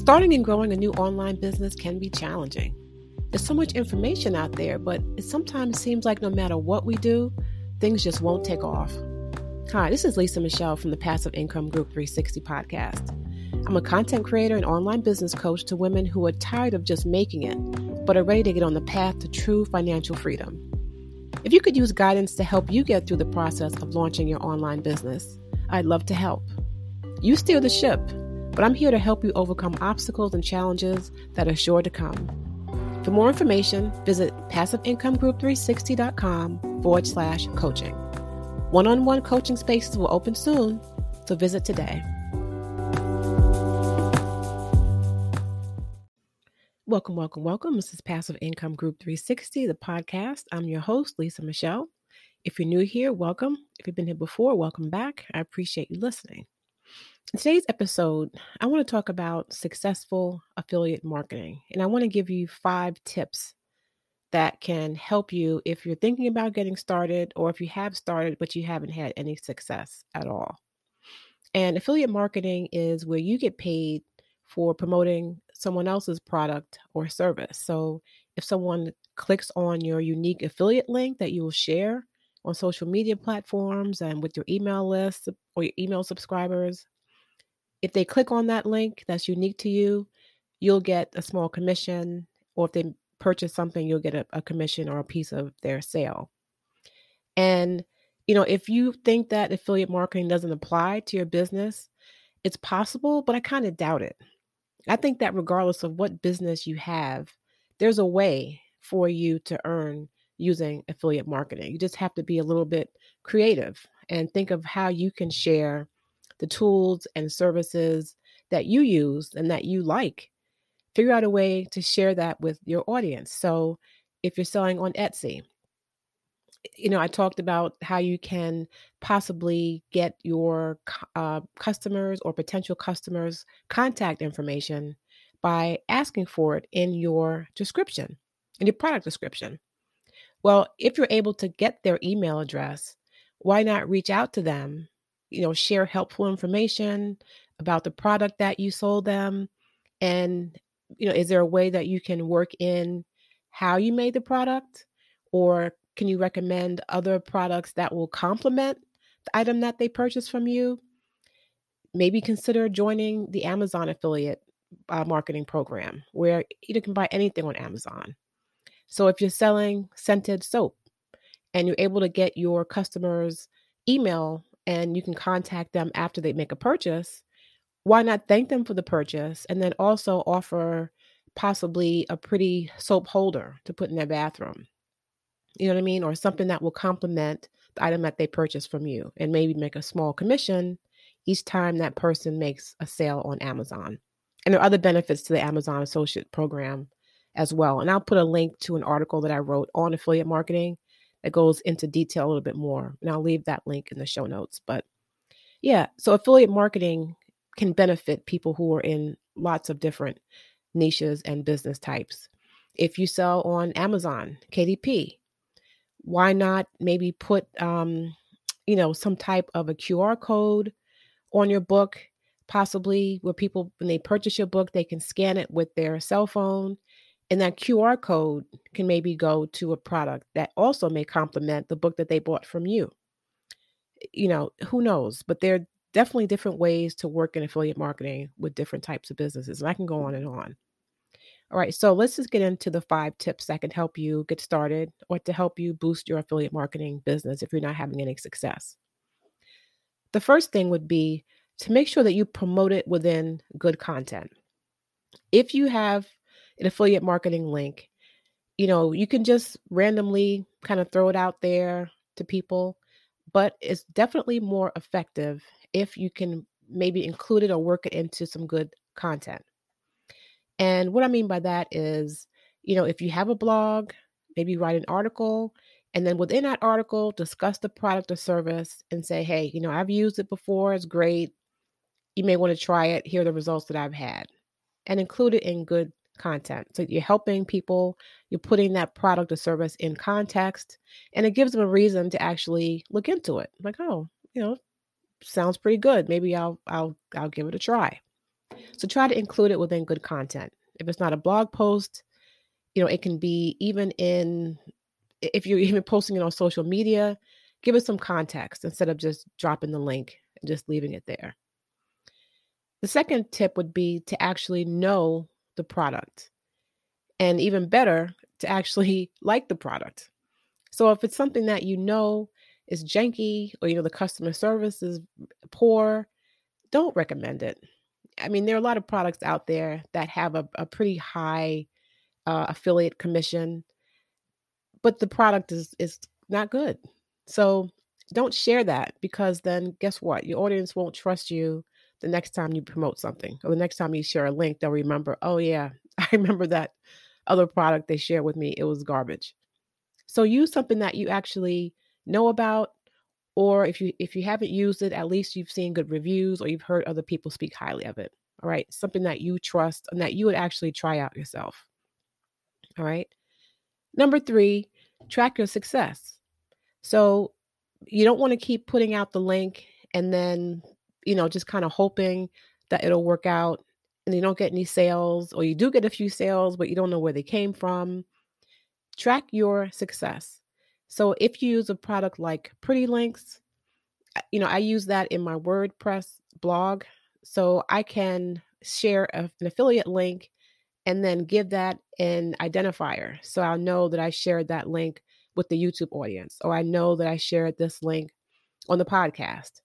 Starting and growing a new online business can be challenging. There's so much information out there, but it sometimes seems like no matter what we do, things just won't take off. Hi, this is Lisa Michelle from the Passive Income Group 360 podcast. I'm a content creator and online business coach to women who are tired of just making it, but are ready to get on the path to true financial freedom. If you could use guidance to help you get through the process of launching your online business, I'd love to help. You steer the ship but I'm here to help you overcome obstacles and challenges that are sure to come. For more information, visit passiveincomeGroup360.com forward slash coaching. One on one coaching spaces will open soon, so visit today. Welcome, welcome, welcome. This is Passive Income Group 360, the podcast. I'm your host, Lisa Michelle. If you're new here, welcome. If you've been here before, welcome back. I appreciate you listening. In today's episode, I want to talk about successful affiliate marketing. And I want to give you five tips that can help you if you're thinking about getting started or if you have started but you haven't had any success at all. And affiliate marketing is where you get paid for promoting someone else's product or service. So if someone clicks on your unique affiliate link that you will share on social media platforms and with your email list or your email subscribers, if they click on that link that's unique to you, you'll get a small commission. Or if they purchase something, you'll get a, a commission or a piece of their sale. And, you know, if you think that affiliate marketing doesn't apply to your business, it's possible, but I kind of doubt it. I think that regardless of what business you have, there's a way for you to earn using affiliate marketing. You just have to be a little bit creative and think of how you can share the tools and services that you use and that you like. Figure out a way to share that with your audience. So, if you're selling on Etsy, you know, I talked about how you can possibly get your uh, customers or potential customers' contact information by asking for it in your description, in your product description. Well, if you're able to get their email address, why not reach out to them you know, share helpful information about the product that you sold them? And, you know, is there a way that you can work in how you made the product? Or can you recommend other products that will complement the item that they purchased from you? Maybe consider joining the Amazon affiliate uh, marketing program where you can buy anything on Amazon. So if you're selling scented soap and you're able to get your customers' email and you can contact them after they make a purchase, why not thank them for the purchase and then also offer possibly a pretty soap holder to put in their bathroom? You know what I mean? Or something that will complement the item that they purchased from you and maybe make a small commission each time that person makes a sale on Amazon. And there are other benefits to the Amazon Associate Program as well. And I'll put a link to an article that I wrote on affiliate marketing that goes into detail a little bit more. And I'll leave that link in the show notes. But yeah, so affiliate marketing can benefit people who are in lots of different niches and business types. If you sell on Amazon, KDP, why not maybe put um, you know, some type of a QR code on your book, possibly where people when they purchase your book, they can scan it with their cell phone and that QR code can maybe go to a product that also may complement the book that they bought from you. Eh, you know, who knows? But there are definitely different ways to work in affiliate marketing with different types of businesses. And I can go on and on. All right, so let's just get into the five tips that can help you get started or to help you boost your affiliate marketing business if you're not having any success. The first thing would be to make sure that you promote it within good content. If you have an affiliate marketing link, you know, you can just randomly kind of throw it out there to people, but it's definitely more effective if you can maybe include it or work it into some good content. And what I mean by that is, you know, if you have a blog, maybe write an article, and then within that article, discuss the product or service and say, hey, you know, I've used it before, it's great. You may want to try it. Here are the results that I've had. And include it in good content. So you're helping people, you're putting that product or service in context, and it gives them a reason to actually look into it. Like, oh, you know, sounds pretty good. Maybe I'll I'll I'll give it a try. So try to include it within good content. If it's not a blog post, you know, it can be even in if you're even posting it on social media, give it some context instead of just dropping the link and just leaving it there. The second tip would be to actually know the product. And even better, to actually like the product. So if it's something that you know is janky or you know the customer service is poor, don't recommend it. I mean, there are a lot of products out there that have a, a pretty high uh, affiliate commission, but the product is is not good. So don't share that because then guess what? Your audience won't trust you the next time you promote something or the next time you share a link. They'll remember, oh yeah, I remember that other product they shared with me. It was garbage. So use something that you actually know about or if you if you haven't used it at least you've seen good reviews or you've heard other people speak highly of it all right something that you trust and that you would actually try out yourself all right number three track your success so you don't want to keep putting out the link and then you know just kind of hoping that it'll work out and you don't get any sales or you do get a few sales but you don't know where they came from track your success so if you use a product like Pretty Links, you know, I use that in my WordPress blog. So I can share a, an affiliate link and then give that an identifier. So I'll know that I shared that link with the YouTube audience, or I know that I shared this link on the podcast.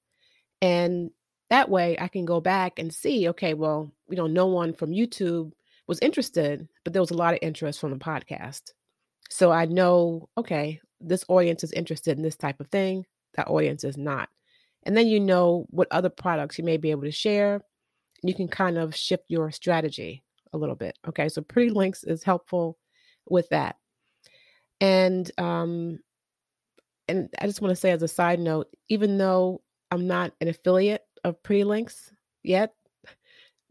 And that way I can go back and see, okay, well, you know, no one from YouTube was interested, but there was a lot of interest from the podcast. So I know, okay, this audience is interested in this type of thing, that audience is not. And then you know what other products you may be able to share. You can kind of shift your strategy a little bit. Okay, so Pretty Links is helpful with that. And um, and I just want to say as a side note, even though I'm not an affiliate of Pretty Links yet,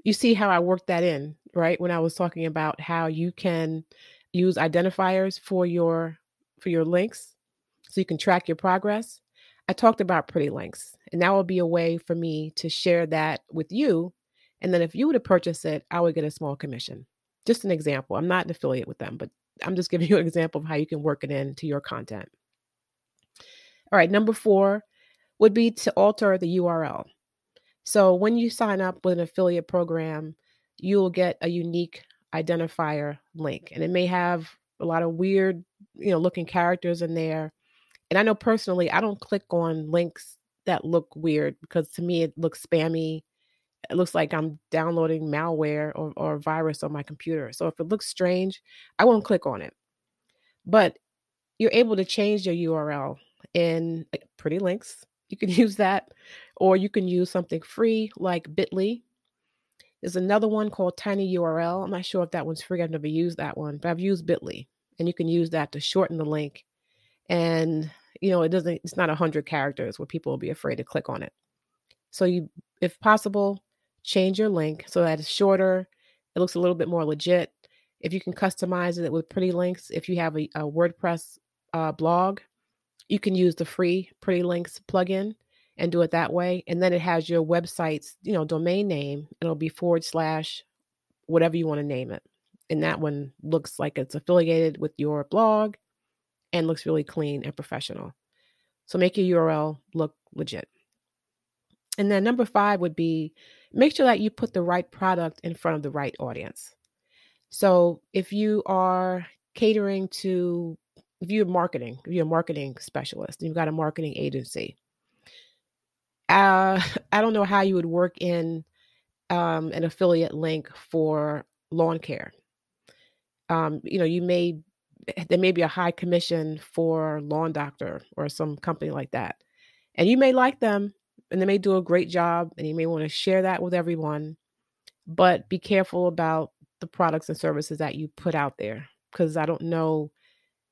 you see how I worked that in, right? When I was talking about how you can use identifiers for your for your links so you can track your progress. I talked about pretty links, and that will be a way for me to share that with you. And then if you were to purchase it, I would get a small commission. Just an example. I'm not an affiliate with them, but I'm just giving you an example of how you can work it into your content. All right, number four would be to alter the URL. So when you sign up with an affiliate program, you'll get a unique identifier link, and it may have a lot of weird you know looking characters in there. And i know personally i don't click on links that look weird because to me it looks spammy. It looks like i'm downloading malware or, or virus on my computer. So if it looks strange i won't click on it. But you're able to change your url in pretty links. You can use that or you can use something free like bitly. There's another one called tiny url i'm not sure if that one's free. I've never used that one but i've used bitly and you can use that to shorten the link. And you know it doesn't it's not a 100 characters where people will be afraid to click on it. So you if possible change your link so that it's shorter it looks a little bit more legit. If you can customize it with pretty links if you have a, a wordpress uh, blog you can use the free pretty links plugin and do it that way and then it has your website's you know domain name it'll be forward slash whatever you want to name it and that one looks like it's affiliated with your blog and looks really clean and professional. So make your URL look legit. And then number five would be make sure that you put the right product in front of the right audience. So if you are catering to, if you're marketing, if you're a marketing specialist, you've got a marketing agency, uh, I don't know how you would work in um, an affiliate link for lawn care um, you know, you may there may be a high commission for lawn doctor or some company like that. And you may like them and they may do a great job and you may want to share that with everyone. But be careful about the products and services that you put out there because I don't know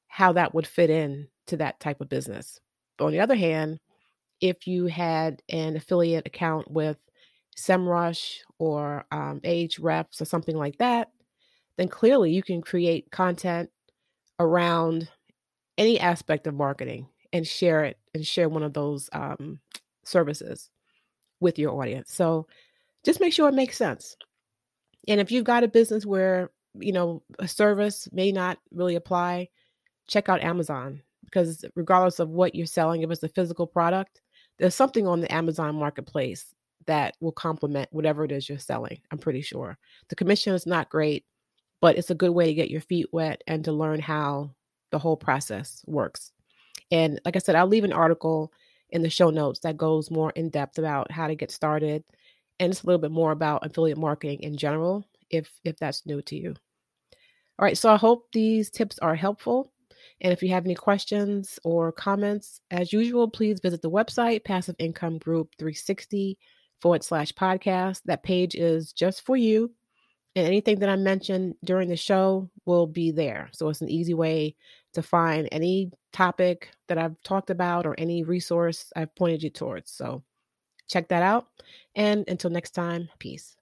how that would fit in to that type of business. But on the other hand, if you had an affiliate account with SEMrush or um, Ahrefs or something like that, then clearly you can create content around any aspect of marketing and share it and share one of those um, services with your audience. So just make sure it makes sense. And if you've got a business where, you know, a service may not really apply, check out Amazon because regardless of what you're selling, if it's a physical product, there's something on the Amazon marketplace that will complement whatever it is you're selling. I'm pretty sure. The commission is not great, but it's a good way to get your feet wet and to learn how the whole process works. And like I said, I'll leave an article in the show notes that goes more in depth about how to get started and it's a little bit more about affiliate marketing in general if if that's new to you. All right, so I hope these tips are helpful. And if you have any questions or comments, as usual, please visit the website, Passive Income Group 360 forward slash podcast. That page is just for you. And anything that I mentioned during the show will be there. So it's an easy way to find any topic that I've talked about or any resource I've pointed you towards. So check that out. And until next time, peace.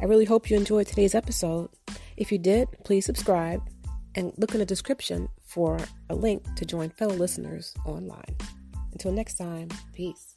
I really hope you enjoyed today's episode. If you did, please subscribe and look in the description for a link to join fellow listeners online. Until next time, peace.